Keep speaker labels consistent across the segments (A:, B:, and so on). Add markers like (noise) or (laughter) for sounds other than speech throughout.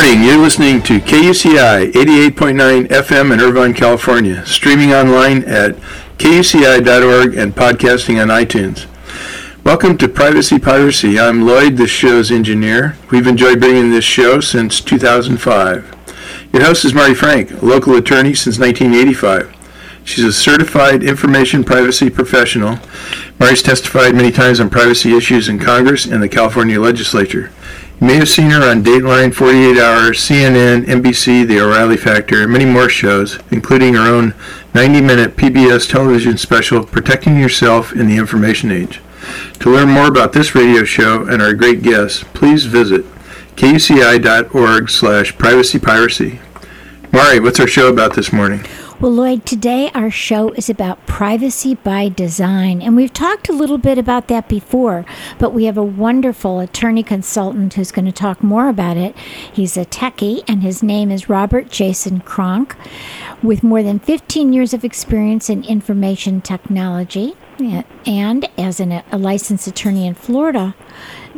A: Morning. You're listening to KUCI 88.9 FM in Irvine, California, streaming online at kuci.org and podcasting on iTunes. Welcome to Privacy Piracy. I'm Lloyd, this show's engineer. We've enjoyed bringing this show since 2005. Your host is Mari Frank, a local attorney since 1985. She's a certified information privacy professional. Mari's testified many times on privacy issues in Congress and the California legislature. You may have seen her on Dateline, 48 Hours, CNN, NBC, The O'Reilly Factor, and many more shows, including her own 90-minute PBS television special, Protecting Yourself in the Information Age. To learn more about this radio show and our great guests, please visit kuci.org slash privacypiracy. Mari, what's our show about this morning?
B: Well, Lloyd, today our show is about privacy by design. And we've talked a little bit about that before, but we have a wonderful attorney consultant who's going to talk more about it. He's a techie, and his name is Robert Jason Cronk, with more than 15 years of experience in information technology. And as an, a licensed attorney in Florida,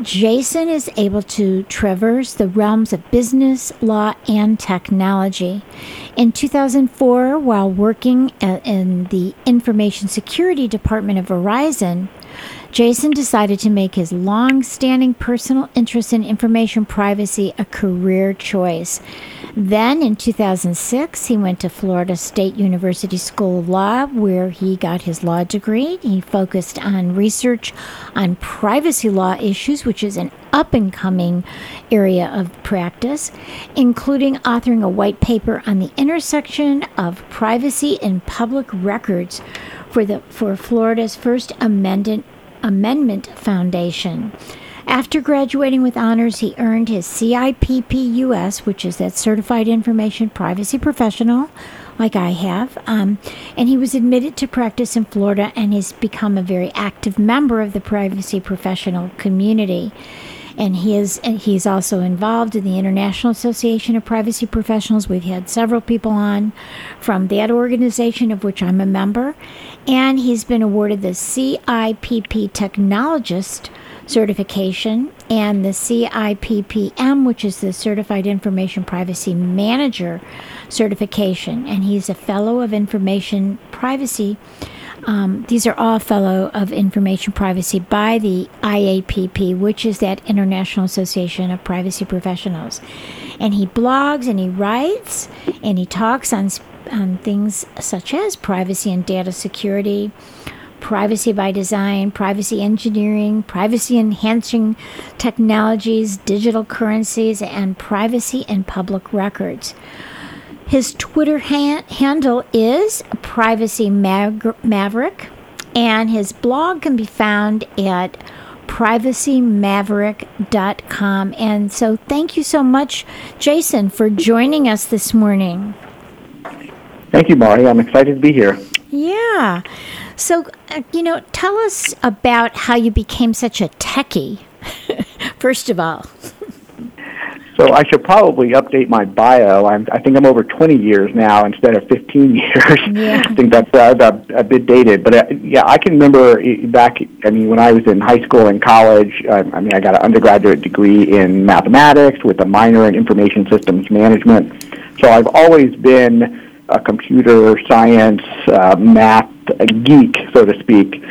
B: Jason is able to traverse the realms of business, law, and technology. In 2004, while working in the Information Security Department of Verizon, Jason decided to make his long standing personal interest in information privacy a career choice. Then in 2006, he went to Florida State University School of Law, where he got his law degree. He focused on research on privacy law issues, which is an up and coming area of practice, including authoring a white paper on the intersection of privacy and public records for, the, for Florida's first amendment Amendment Foundation. After graduating with honors, he earned his CIPP-US, which is that Certified Information Privacy Professional, like I have. Um, and he was admitted to practice in Florida and has become a very active member of the privacy professional community. And he is and he's also involved in the International Association of Privacy Professionals. We've had several people on from that organization, of which I'm a member. And he's been awarded the CIPP Technologist certification and the CIPPM, which is the Certified Information Privacy Manager certification. And he's a Fellow of Information Privacy. Um, these are all Fellow of Information Privacy by the IAPP, which is that International Association of Privacy Professionals. And he blogs and he writes and he talks on, on things such as privacy and data security privacy by design, privacy engineering, privacy enhancing technologies, digital currencies, and privacy in public records. His Twitter ha- handle is Privacy Maverick, and his blog can be found at privacymaverick.com. And so, thank you so much, Jason, for joining us this morning.
C: Thank you, Mari. I'm excited to be here.
B: Yeah. So, uh, you know, tell us about how you became such a techie, (laughs) first of all.
C: So I should probably update my bio. I'm, I think I'm over 20 years now instead of 15 (laughs) years. Yeah. I think that's uh, a, a bit dated. But uh, yeah, I can remember back. I mean, when I was in high school and college. I, I mean, I got an undergraduate degree in mathematics with a minor in information systems management. So I've always been a computer science, uh, math geek, so to speak,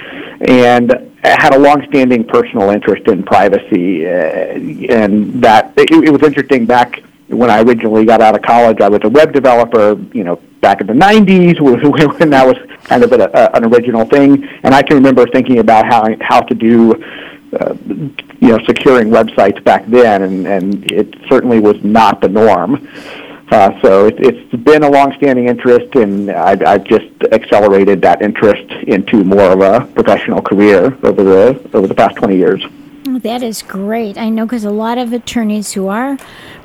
C: and had a long-standing personal interest in privacy. Uh, and that it, it was interesting back when I originally got out of college. I was a web developer, you know, back in the 90s (laughs) when that was kind of a, an original thing. And I can remember thinking about how how to do. Uh, you know, securing websites back then, and, and it certainly was not the norm. Uh, so it, it's been a long-standing interest, and I've, I've just accelerated that interest into more of a professional career over the over the past 20 years.
B: That is great. I know because a lot of attorneys who are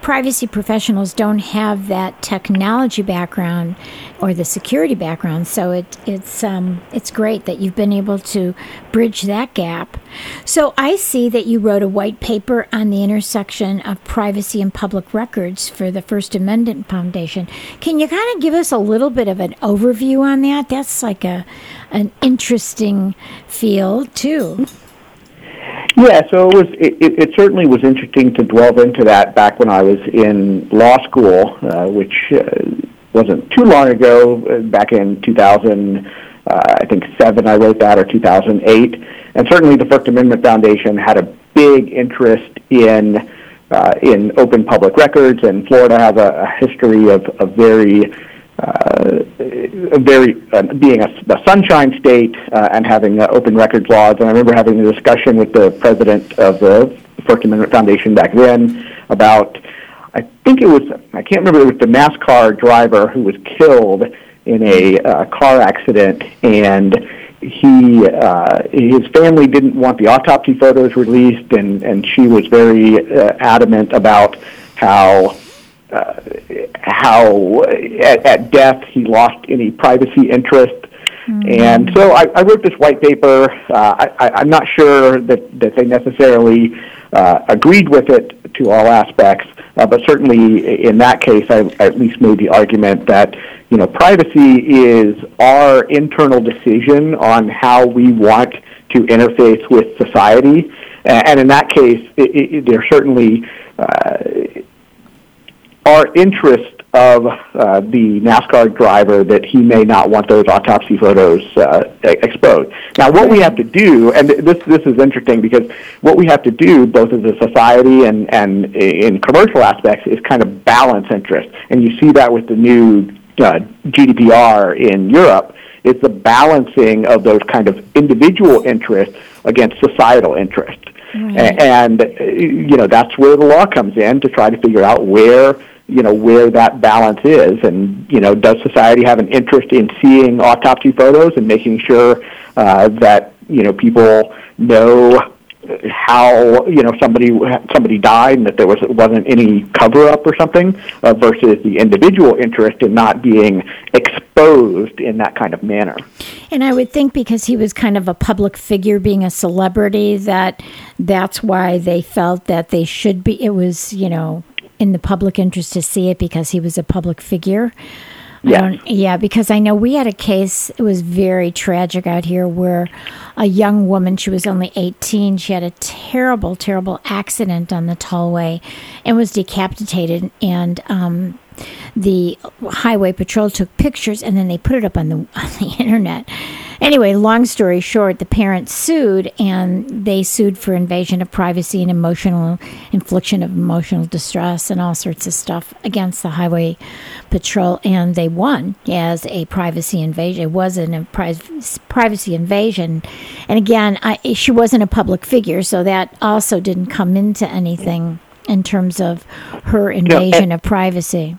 B: privacy professionals don't have that technology background or the security background. So it, it's um, it's great that you've been able to bridge that gap. So I see that you wrote a white paper on the intersection of privacy and public records for the First Amendment Foundation. Can you kind of give us a little bit of an overview on that? That's like a an interesting field too.
C: Yeah, so it was. It, it, certainly was interesting to delve into that back when I was in law school, uh, which uh, wasn't too long ago. Uh, back in 2000, uh, I think seven, I wrote that, or 2008, and certainly the First Amendment Foundation had a big interest in uh, in open public records, and Florida has a, a history of, of very uh, very uh, being a, a, sunshine state uh, and having uh, open records laws. And I remember having a discussion with the president of the First Amendment Foundation back then about, I think it was, I can't remember, it was the NASCAR driver who was killed in a uh, car accident, and he uh, his family didn't want the autopsy photos released, and and she was very uh, adamant about how uh, how at, at death he lost any privacy interest. Mm-hmm. And so I, I wrote this white paper. Uh, I, I'm not sure that, that they necessarily uh, agreed with it to all aspects, uh, but certainly in that case, I, I at least made the argument that you know privacy is our internal decision on how we want to interface with society, and in that case, it, it, there certainly uh, our interest of uh, the NASCAR driver that he may not want those autopsy photos uh, exposed. Now, what we have to do, and this this is interesting because what we have to do, both as a society and and in commercial aspects, is kind of balance interest, and you see that with the new uh, GDPR in Europe. It's the balancing of those kind of individual interests against societal interests. Right. And, you know, that's where the law comes in to try to figure out where you know where that balance is and you know does society have an interest in seeing autopsy photos and making sure uh, that you know people know how you know somebody somebody died and that there was wasn't any cover up or something uh, versus the individual interest in not being exposed in that kind of manner.
B: And I would think because he was kind of a public figure being a celebrity that that's why they felt that they should be it was, you know, in the public interest to see it because he was a public figure.
C: Yeah.
B: yeah, because I know we had a case, it was very tragic out here where a young woman, she was only 18, she had a terrible, terrible accident on the tollway and was decapitated. And um, the highway patrol took pictures and then they put it up on the, (laughs) on the internet Anyway, long story short, the parents sued and they sued for invasion of privacy and emotional infliction of emotional distress and all sorts of stuff against the highway patrol, and they won as a privacy invasion. It wasn't a privacy invasion, and again, I, she wasn't a public figure, so that also didn't come into anything in terms of her invasion of privacy.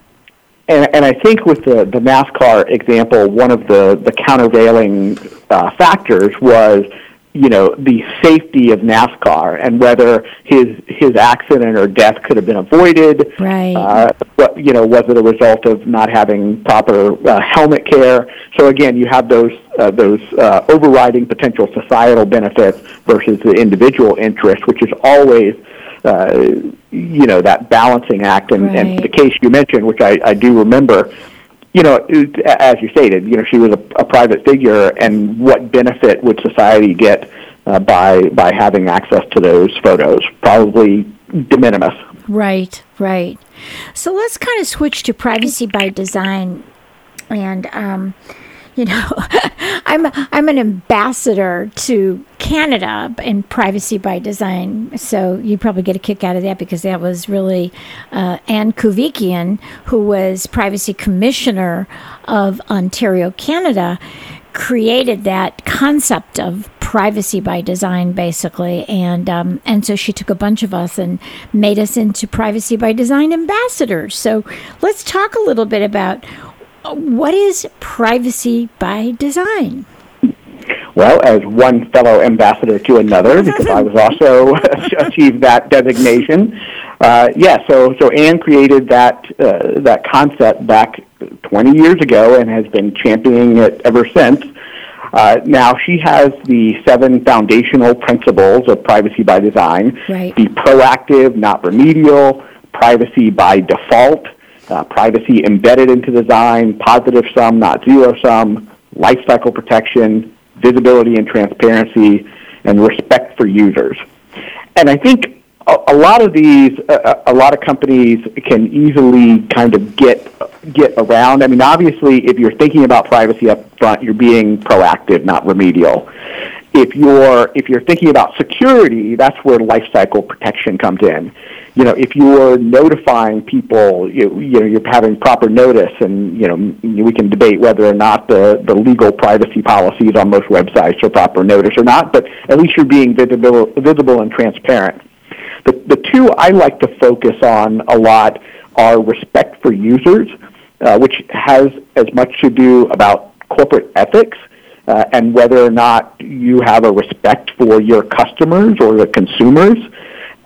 C: And, and I think with the, the NASCAR example, one of the, the countervailing uh, factors was, you know, the safety of NASCAR and whether his his accident or death could have been avoided.
B: Right.
C: Uh, what, you know, was it a result of not having proper uh, helmet care? So again, you have those uh, those uh, overriding potential societal benefits versus the individual interest, which is always uh, you know that balancing act and, right. and the case you mentioned which I, I do remember you know as you stated you know she was a, a private figure and what benefit would society get uh, by by having access to those photos? Probably de minimis.
B: Right right. So let's kind of switch to privacy by design. And um, (laughs) you know, (laughs) I'm I'm an ambassador to Canada in privacy by design. So you probably get a kick out of that because that was really uh, Ann Cavoukian, who was privacy commissioner of Ontario, Canada, created that concept of privacy by design, basically, and um, and so she took a bunch of us and made us into privacy by design ambassadors. So let's talk a little bit about what is privacy by design?
C: Well, as one fellow ambassador to another, (laughs) because I was also (laughs) achieved that designation. Uh, yeah, so so Anne created that uh, that concept back 20 years ago and has been championing it ever since. Uh, now she has the seven foundational principles of privacy by design:
B: right.
C: be proactive, not remedial; privacy by default; uh, privacy embedded into design; positive sum, not zero sum; lifecycle protection; visibility and transparency, and respect for users. And I think a, a lot of these, a, a lot of companies can easily kind of get get around. I mean, obviously, if you're thinking about privacy up front, you're being proactive, not remedial. If you're if you're thinking about security, that's where lifecycle protection comes in you know, if you're notifying people, you, you know, you're having proper notice, and you know, we can debate whether or not the, the legal privacy policies on most websites are proper notice or not, but at least you're being visible, visible and transparent. The, the two I like to focus on a lot are respect for users, uh, which has as much to do about corporate ethics uh, and whether or not you have a respect for your customers or the consumers.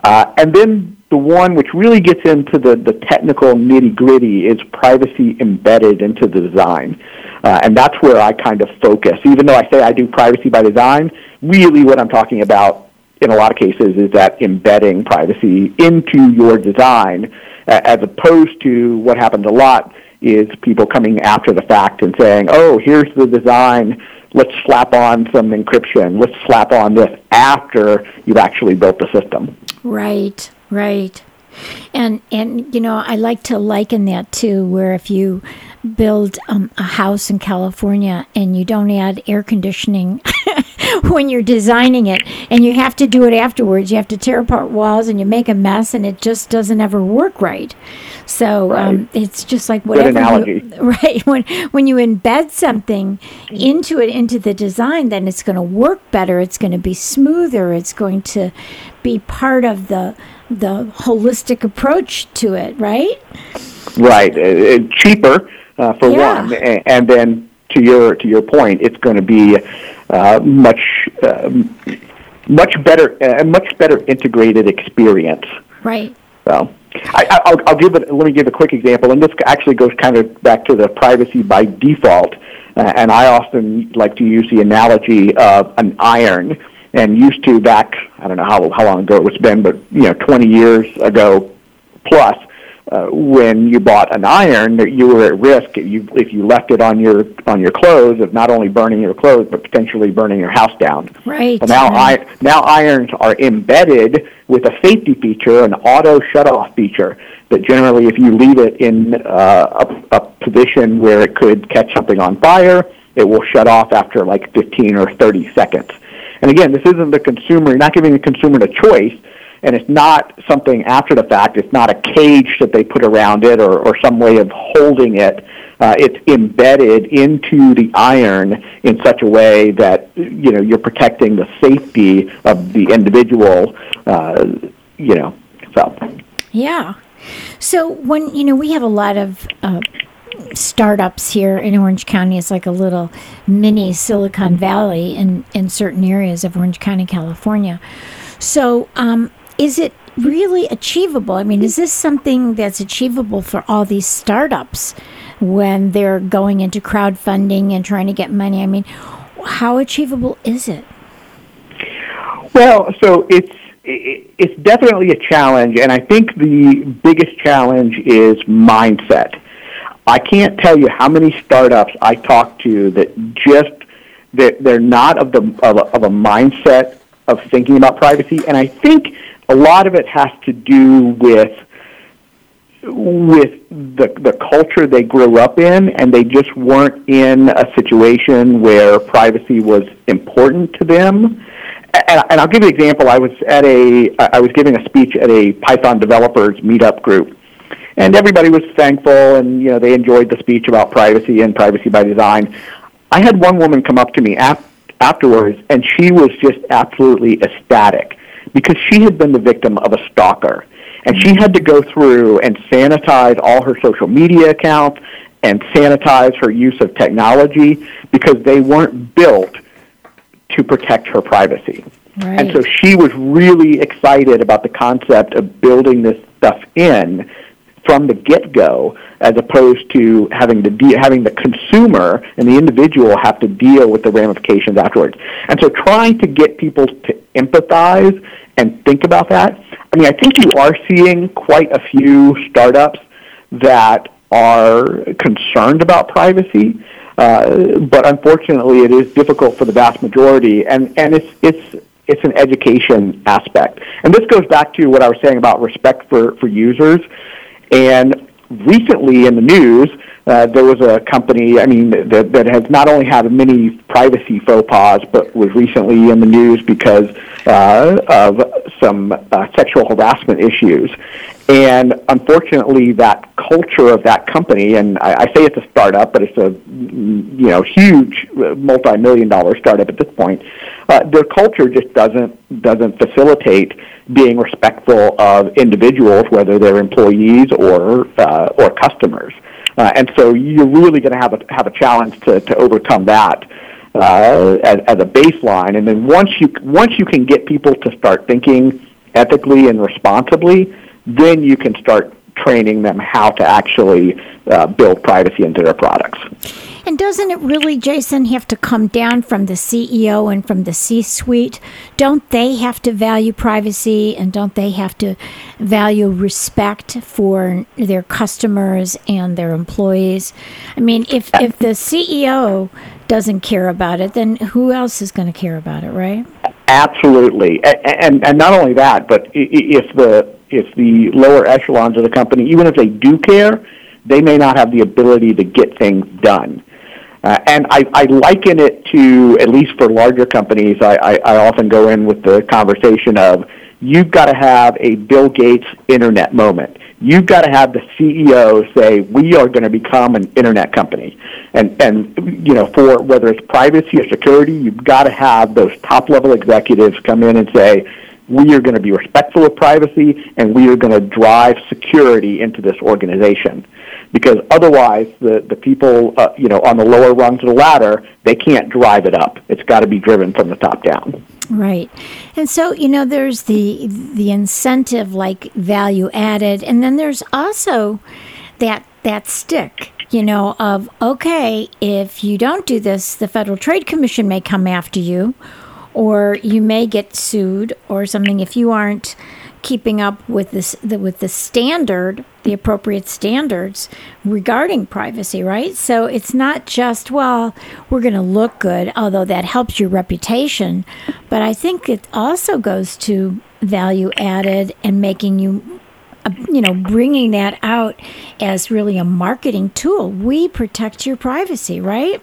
C: Uh, and then the one which really gets into the, the technical nitty gritty is privacy embedded into the design. Uh, and that's where I kind of focus. Even though I say I do privacy by design, really what I'm talking about in a lot of cases is that embedding privacy into your design uh, as opposed to what happens a lot is people coming after the fact and saying, oh, here's the design, let's slap on some encryption, let's slap on this after you've actually built the system.
B: Right. Right. And and you know, I like to liken that too where if you build um, a house in California and you don't add air conditioning (laughs) (laughs) when you're designing it and you have to do it afterwards. You have to tear apart walls and you make a mess and it just doesn't ever work right. So um, right. Um, it's just like whatever you, (laughs) right. When when you embed something into it into the design then it's going to work better. It's going to be smoother. It's going to be part of the the holistic approach to it, right?
C: Right, uh, cheaper uh, for yeah. one, and then to your to your point, it's going to be uh, much uh, much better a much better integrated experience.
B: Right.
C: So. I, will give it. Let me give a quick example, and this actually goes kind of back to the privacy by default. Uh, and I often like to use the analogy of an iron and used to back I don't know how how long ago it's been, but you know 20 years ago plus. Uh, when you bought an iron, that you were at risk if you, if you left it on your on your clothes of not only burning your clothes but potentially burning your house down.
B: Right.
C: So now I, now irons are embedded with a safety feature, an auto shut off feature that generally, if you leave it in uh, a, a position where it could catch something on fire, it will shut off after like 15 or 30 seconds. And again, this isn't the consumer. You're not giving the consumer a choice, and it's not something after the fact. It's not a cage that they put around it or, or some way of holding it. Uh, it's embedded into the iron in such a way that you know you're protecting the safety of the individual. Uh, you know, so.
B: Yeah. So when you know we have a lot of uh, startups here in Orange County. It's like a little mini Silicon Valley in, in certain areas of Orange County, California. So, um, is it really achievable? I mean, is this something that's achievable for all these startups when they're going into crowdfunding and trying to get money? I mean, how achievable is it?
C: Well, so it's it's definitely a challenge, and I think the biggest challenge is mindset. I can't tell you how many startups I talk to that just that they're not of the of a, of a mindset of thinking about privacy, and I think a lot of it has to do with with the the culture they grew up in, and they just weren't in a situation where privacy was important to them. And, and I'll give you an example. I was at a I was giving a speech at a Python developers meetup group, and everybody was thankful and you know they enjoyed the speech about privacy and privacy by design. I had one woman come up to me ap- afterwards and she was just absolutely ecstatic because she had been the victim of a stalker and she had to go through and sanitize all her social media accounts and sanitize her use of technology because they weren't built to protect her privacy.
B: Right.
C: And so she was really excited about the concept of building this stuff in from the get-go as opposed to having the de- having the consumer and the individual have to deal with the ramifications afterwards. And so trying to get people to empathize and think about that. I mean, I think you are seeing quite a few startups that are concerned about privacy. Uh, but unfortunately, it is difficult for the vast majority, and, and it's, it's it's an education aspect. And this goes back to what I was saying about respect for, for users. And recently in the news, uh, there was a company, I mean, that, that has not only had many privacy faux pas, but was recently in the news because uh, of some uh, sexual harassment issues. And unfortunately, that culture of that company, and I, I say it's a startup, but it's a you know huge multi-million dollar startup at this point. Uh, their culture just doesn't doesn't facilitate being respectful of individuals, whether they're employees or uh, or customers. Uh, and so you're really going to have a have a challenge to, to overcome that uh, as, as a baseline. And then once you once you can get people to start thinking ethically and responsibly, then you can start training them how to actually uh, build privacy into their products.
B: And doesn't it really, Jason, have to come down from the CEO and from the C suite? Don't they have to value privacy and don't they have to value respect for their customers and their employees? I mean, if, if the CEO doesn't care about it, then who else is going to care about it, right?
C: Absolutely. And, and, and not only that, but if the if the lower echelons of the company, even if they do care, they may not have the ability to get things done. Uh, and I, I liken it to, at least for larger companies, I, I, I often go in with the conversation of you've got to have a Bill Gates internet moment. You've got to have the CEO say, we are going to become an internet company. And, and you know, for whether it's privacy or security, you've got to have those top level executives come in and say, we are going to be respectful of privacy and we are going to drive security into this organization because otherwise the, the people uh, you know on the lower rungs of the ladder they can't drive it up it's got to be driven from the top down
B: right. And so you know there's the the incentive like value added and then there's also that that stick you know of okay if you don't do this the federal trade commission may come after you or you may get sued or something if you aren't keeping up with this the, with the standard the appropriate standards regarding privacy right? So it's not just well we're going to look good although that helps your reputation but i think it also goes to value added and making you uh, you know bringing that out as really a marketing tool. We protect your privacy right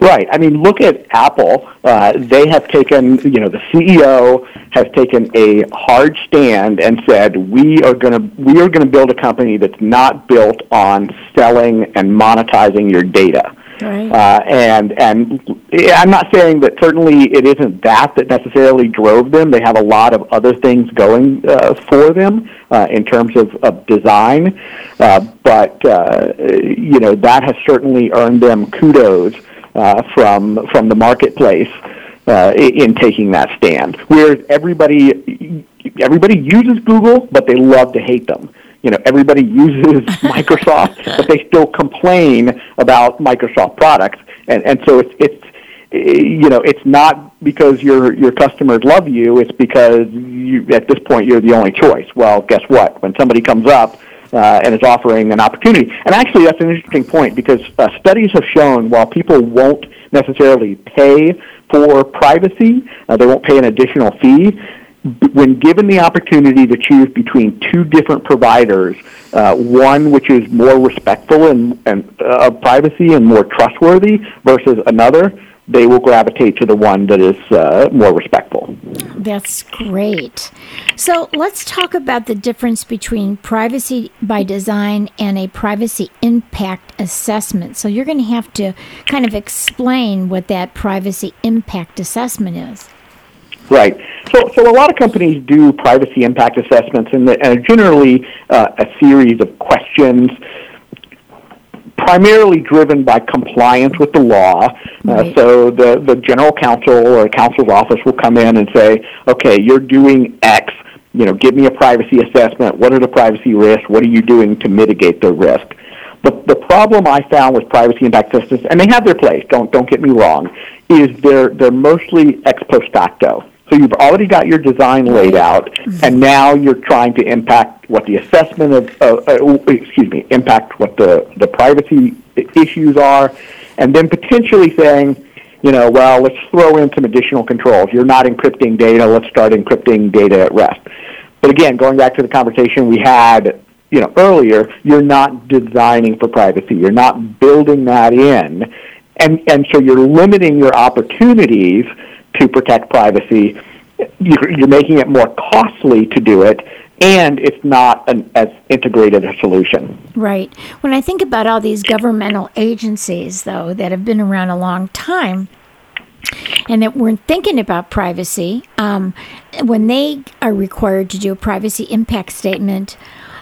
C: Right. I mean, look at Apple. Uh, they have taken, you know, the CEO has taken a hard stand and said we are going to we are going to build a company that's not built on selling and monetizing your data.
B: Right.
C: Uh, and and I'm not saying that certainly it isn't that that necessarily drove them. They have a lot of other things going uh, for them uh, in terms of, of design, uh, but uh, you know that has certainly earned them kudos uh, from from the marketplace uh, in taking that stand. Whereas everybody everybody uses Google, but they love to hate them. You know, everybody uses (laughs) Microsoft, but they still complain about Microsoft products, and and so it's it's you know it's not because your your customers love you it's because you at this point you're the only choice well guess what when somebody comes up uh, and is offering an opportunity. And actually, that's an interesting point because uh, studies have shown while people won't necessarily pay for privacy, uh, they won't pay an additional fee. When given the opportunity to choose between two different providers, uh, one which is more respectful and, and uh, of privacy and more trustworthy versus another, they will gravitate to the one that is uh, more respectful.
B: That's great. So let's talk about the difference between privacy by design and a privacy impact assessment. So you're going to have to kind of explain what that privacy impact assessment is.
C: Right. So, so a lot of companies do privacy impact assessments, and, the, and generally uh, a series of questions primarily driven by compliance with the law. Uh, right. Uh, so the, the general counsel or the counsel's office will come in and say, okay, you're doing X. You know, give me a privacy assessment. What are the privacy risks? What are you doing to mitigate the risk? The, the problem I found with privacy impact assessments, and they have their place, don't, don't get me wrong, is they're, they're mostly ex post facto. So you've already got your design laid out, mm-hmm. and now you're trying to impact what the assessment of, uh, uh, excuse me, impact what the, the privacy issues are, and then potentially saying, you know, well, let's throw in some additional controls. You're not encrypting data. Let's start encrypting data at rest. But again, going back to the conversation we had, you know, earlier, you're not designing for privacy. You're not building that in, and and so you're limiting your opportunities to protect privacy. You're making it more costly to do it, and it's not an, as integrated a solution.
B: Right. When I think about all these governmental agencies, though, that have been around a long time, and that weren't thinking about privacy, um, when they are required to do a privacy impact statement,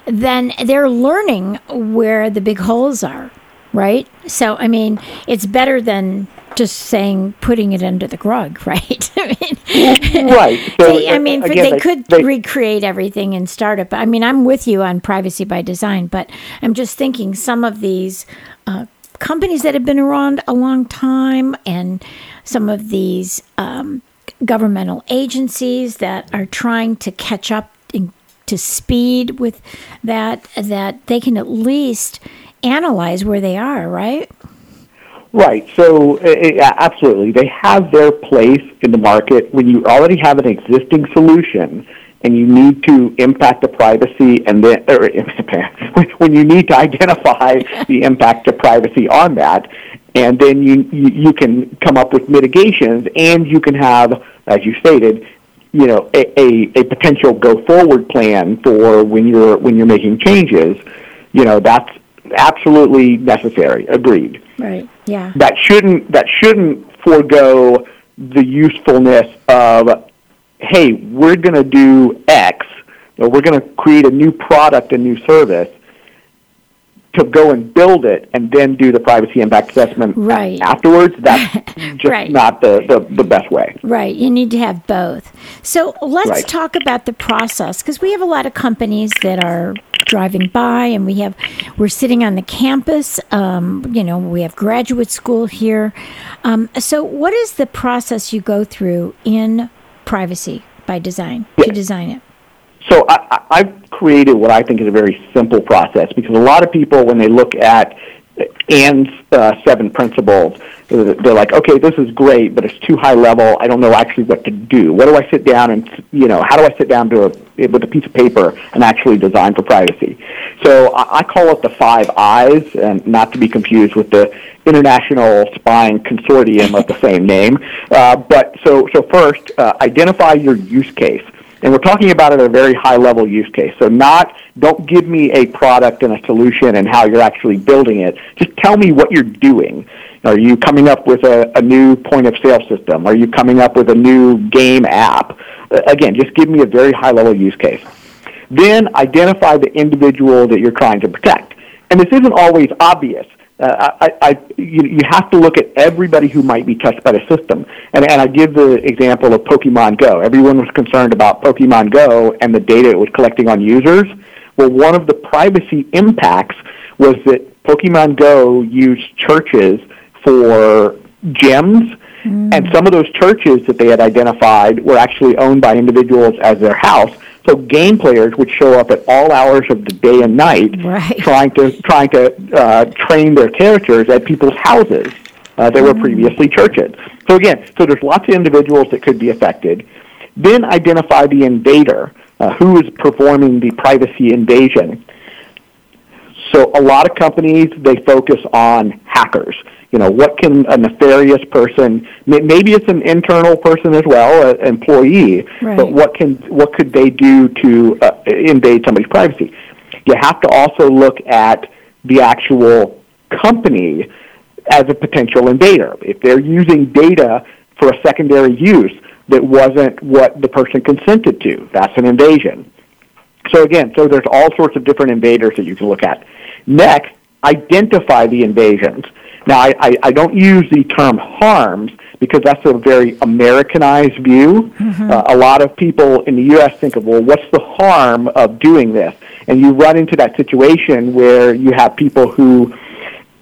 B: then they're learning where the big holes are, right? So, I mean, it's better than just saying putting it under the rug, (laughs) right?
C: I mean, (laughs) right.
B: So, they, I mean, again, they, they, could they, recreate everything and start it. But I mean, I'm with you on privacy by design, but I'm just thinking some of these uh, companies that have been around a long time and some of these um, governmental agencies that are trying to catch up in, to speed with that, that they can at least analyze where they are, right?
C: Right. So uh, absolutely, they have their place in the market when you already have an existing solution and you need to impact the privacy and then or, (laughs) when you need to identify (laughs) the impact to privacy on that and then you, you you can come up with mitigations and you can have as you stated you know a, a, a potential go forward plan for when you're when you're making changes you know that's absolutely necessary agreed
B: Right. Yeah.
C: That shouldn't that shouldn't forego the usefulness of, hey, we're going to do X, or we're going to create a new product, a new service, to go and build it and then do the privacy impact assessment
B: right.
C: afterwards, that's (laughs) just right. not the, the, the, best way.
B: Right. You need to have both. So let's right. talk about the process because we have a lot of companies that are driving by and we have we're sitting on the campus um, you know we have graduate school here um, so what is the process you go through in privacy by design yeah. to design it
C: so I, I've created what I think is a very simple process because a lot of people, when they look at Ann's uh, seven principles, they're like, okay, this is great, but it's too high level. I don't know actually what to do. What do I sit down and, you know, how do I sit down to a, with a piece of paper and actually design for privacy? So I, I call it the five I's, and not to be confused with the International Spying Consortium of the same name. Uh, but so, so first, uh, identify your use case. And we're talking about it at a very high level use case. So not, don't give me a product and a solution and how you're actually building it. Just tell me what you're doing. Are you coming up with a, a new point of sale system? Are you coming up with a new game app? Again, just give me a very high level use case. Then identify the individual that you're trying to protect. And this isn't always obvious. Uh, I, I, you, you have to look at everybody who might be touched by the system. And, and I give the example of Pokemon Go. Everyone was concerned about Pokemon Go and the data it was collecting on users. Well, one of the privacy impacts was that Pokemon Go used churches for gyms, mm. and some of those churches that they had identified were actually owned by individuals as their house. So game players would show up at all hours of the day and night,
B: right.
C: trying to trying to uh, train their characters at people's houses uh, that mm. were previously churches. So again, so there's lots of individuals that could be affected. Then identify the invader, uh, who is performing the privacy invasion. So a lot of companies they focus on hackers you know, what can a nefarious person, maybe it's an internal person as well, an employee, right. but what can what could they do to uh, invade somebody's privacy? You have to also look at the actual company as a potential invader. If they're using data for a secondary use that wasn't what the person consented to, that's an invasion. So again, so there's all sorts of different invaders that you can look at. Next, identify the invasions. Now, I, I, I don't use the term harms because that's a very Americanized view. Mm-hmm. Uh, a lot of people in the U.S. think of, well, what's the harm of doing this? And you run into that situation where you have people who,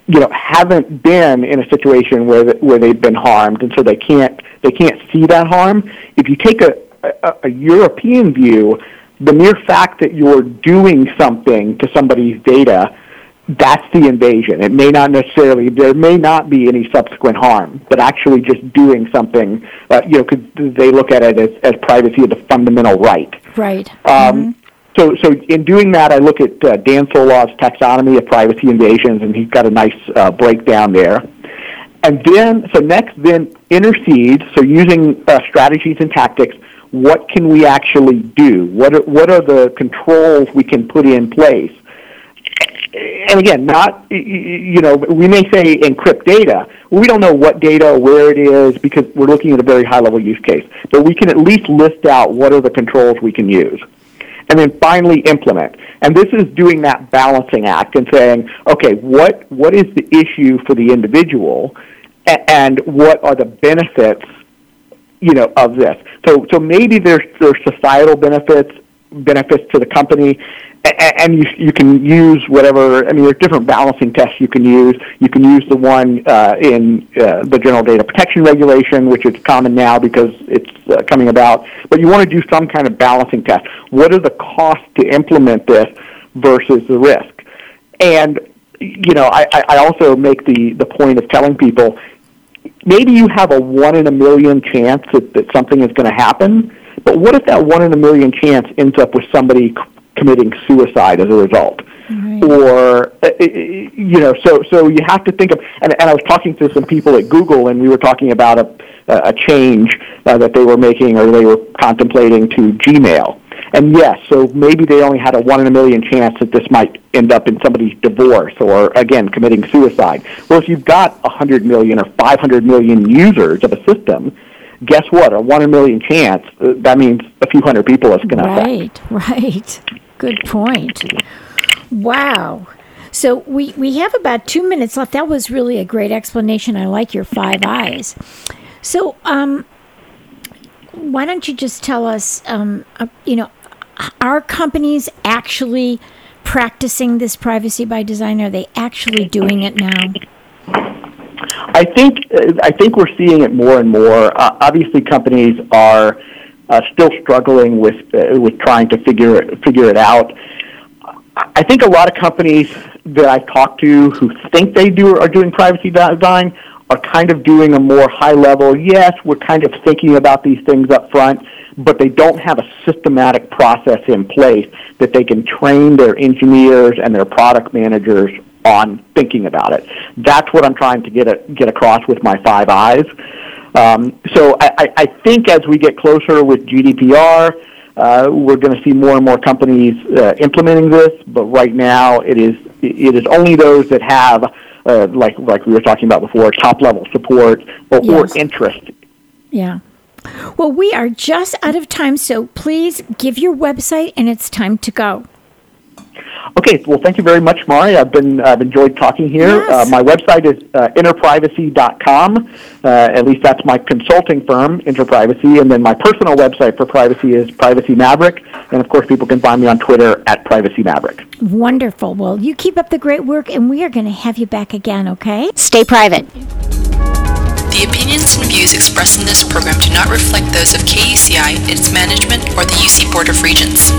C: you know, haven't been in a situation where the, where they've been harmed, and so they can't they can't see that harm. If you take a, a, a European view, the mere fact that you're doing something to somebody's data that's the invasion. It may not necessarily, there may not be any subsequent harm, but actually just doing something, uh, you know, because they look at it as, as privacy as a fundamental right.
B: Right.
C: Um, mm-hmm. So, so in doing that, I look at uh, Dan Solove's taxonomy of privacy invasions, and he's got a nice uh, breakdown there. And then, so next, then intercede. So using uh, strategies and tactics, what can we actually do? What are, what are the controls we can put in place? And again, not you know, we may say encrypt data. We don't know what data, or where it is, because we're looking at a very high level use case. But we can at least list out what are the controls we can use, and then finally implement. And this is doing that balancing act and saying, okay, what what is the issue for the individual, and what are the benefits, you know, of this. So so maybe there's there's societal benefits benefits to the company and you, you can use whatever, I mean, there's different balancing tests you can use. You can use the one uh, in uh, the General Data Protection Regulation, which is common now because it's uh, coming about. But you want to do some kind of balancing test. What are the costs to implement this versus the risk? And, you know, I, I also make the, the point of telling people maybe you have a one in a million chance that, that something is going to happen. But what if that one in a million chance ends up with somebody committing suicide as a result. Right. Or uh, uh, you know, so so you have to think of. And, and I was talking to some people at Google, and we were talking about a a change uh, that they were making or they were contemplating to Gmail. And yes, so maybe they only had a one in a million chance that this might end up in somebody's divorce or again committing suicide. Well, if you've got a hundred million or five hundred million users of a system, guess what? A one in a million chance. Uh, that means a few hundred people is going to
B: affect. (laughs) Right, right. Good point. Wow. So we, we have about two minutes left. That was really a great explanation. I like your five eyes. So, um, why don't you just tell us, um, uh, you know, are companies actually practicing this privacy by design? Are they actually doing it now?
C: I think I think we're seeing it more and more. Uh, obviously, companies are uh, still struggling with uh, with trying to figure it, figure it out. I think a lot of companies that I talk to who think they do are doing privacy design are kind of doing a more high level. Yes, we're kind of thinking about these things up front, but they don't have a systematic process in place that they can train their engineers and their product managers on thinking about it. That's what I'm trying to get a, get across with my five eyes. Um, so I, I, think as we get closer with GDPR, uh, we're going to see more and more companies uh, implementing this. But right now, it is it is only those that have, uh, like like we were talking about before, top level support or, yes. or interest.
B: Yeah. Well, we are just out of time, so please give your website, and it's time to go.
C: Okay, well, thank you very much, Mari. I've been I've enjoyed talking here. Yes. Uh, my website is uh, enterprivacy.com. Uh, at least that's my consulting firm, Enterprivacy, and then my personal website for privacy is Privacy Maverick, and of course, people can find me on Twitter at Privacy Maverick.
B: Wonderful. Well, you keep up the great work, and we are going to have you back again. Okay?
D: Stay private. The opinions and views expressed in this program do not reflect those of KUCI, its management, or the UC Board of Regents.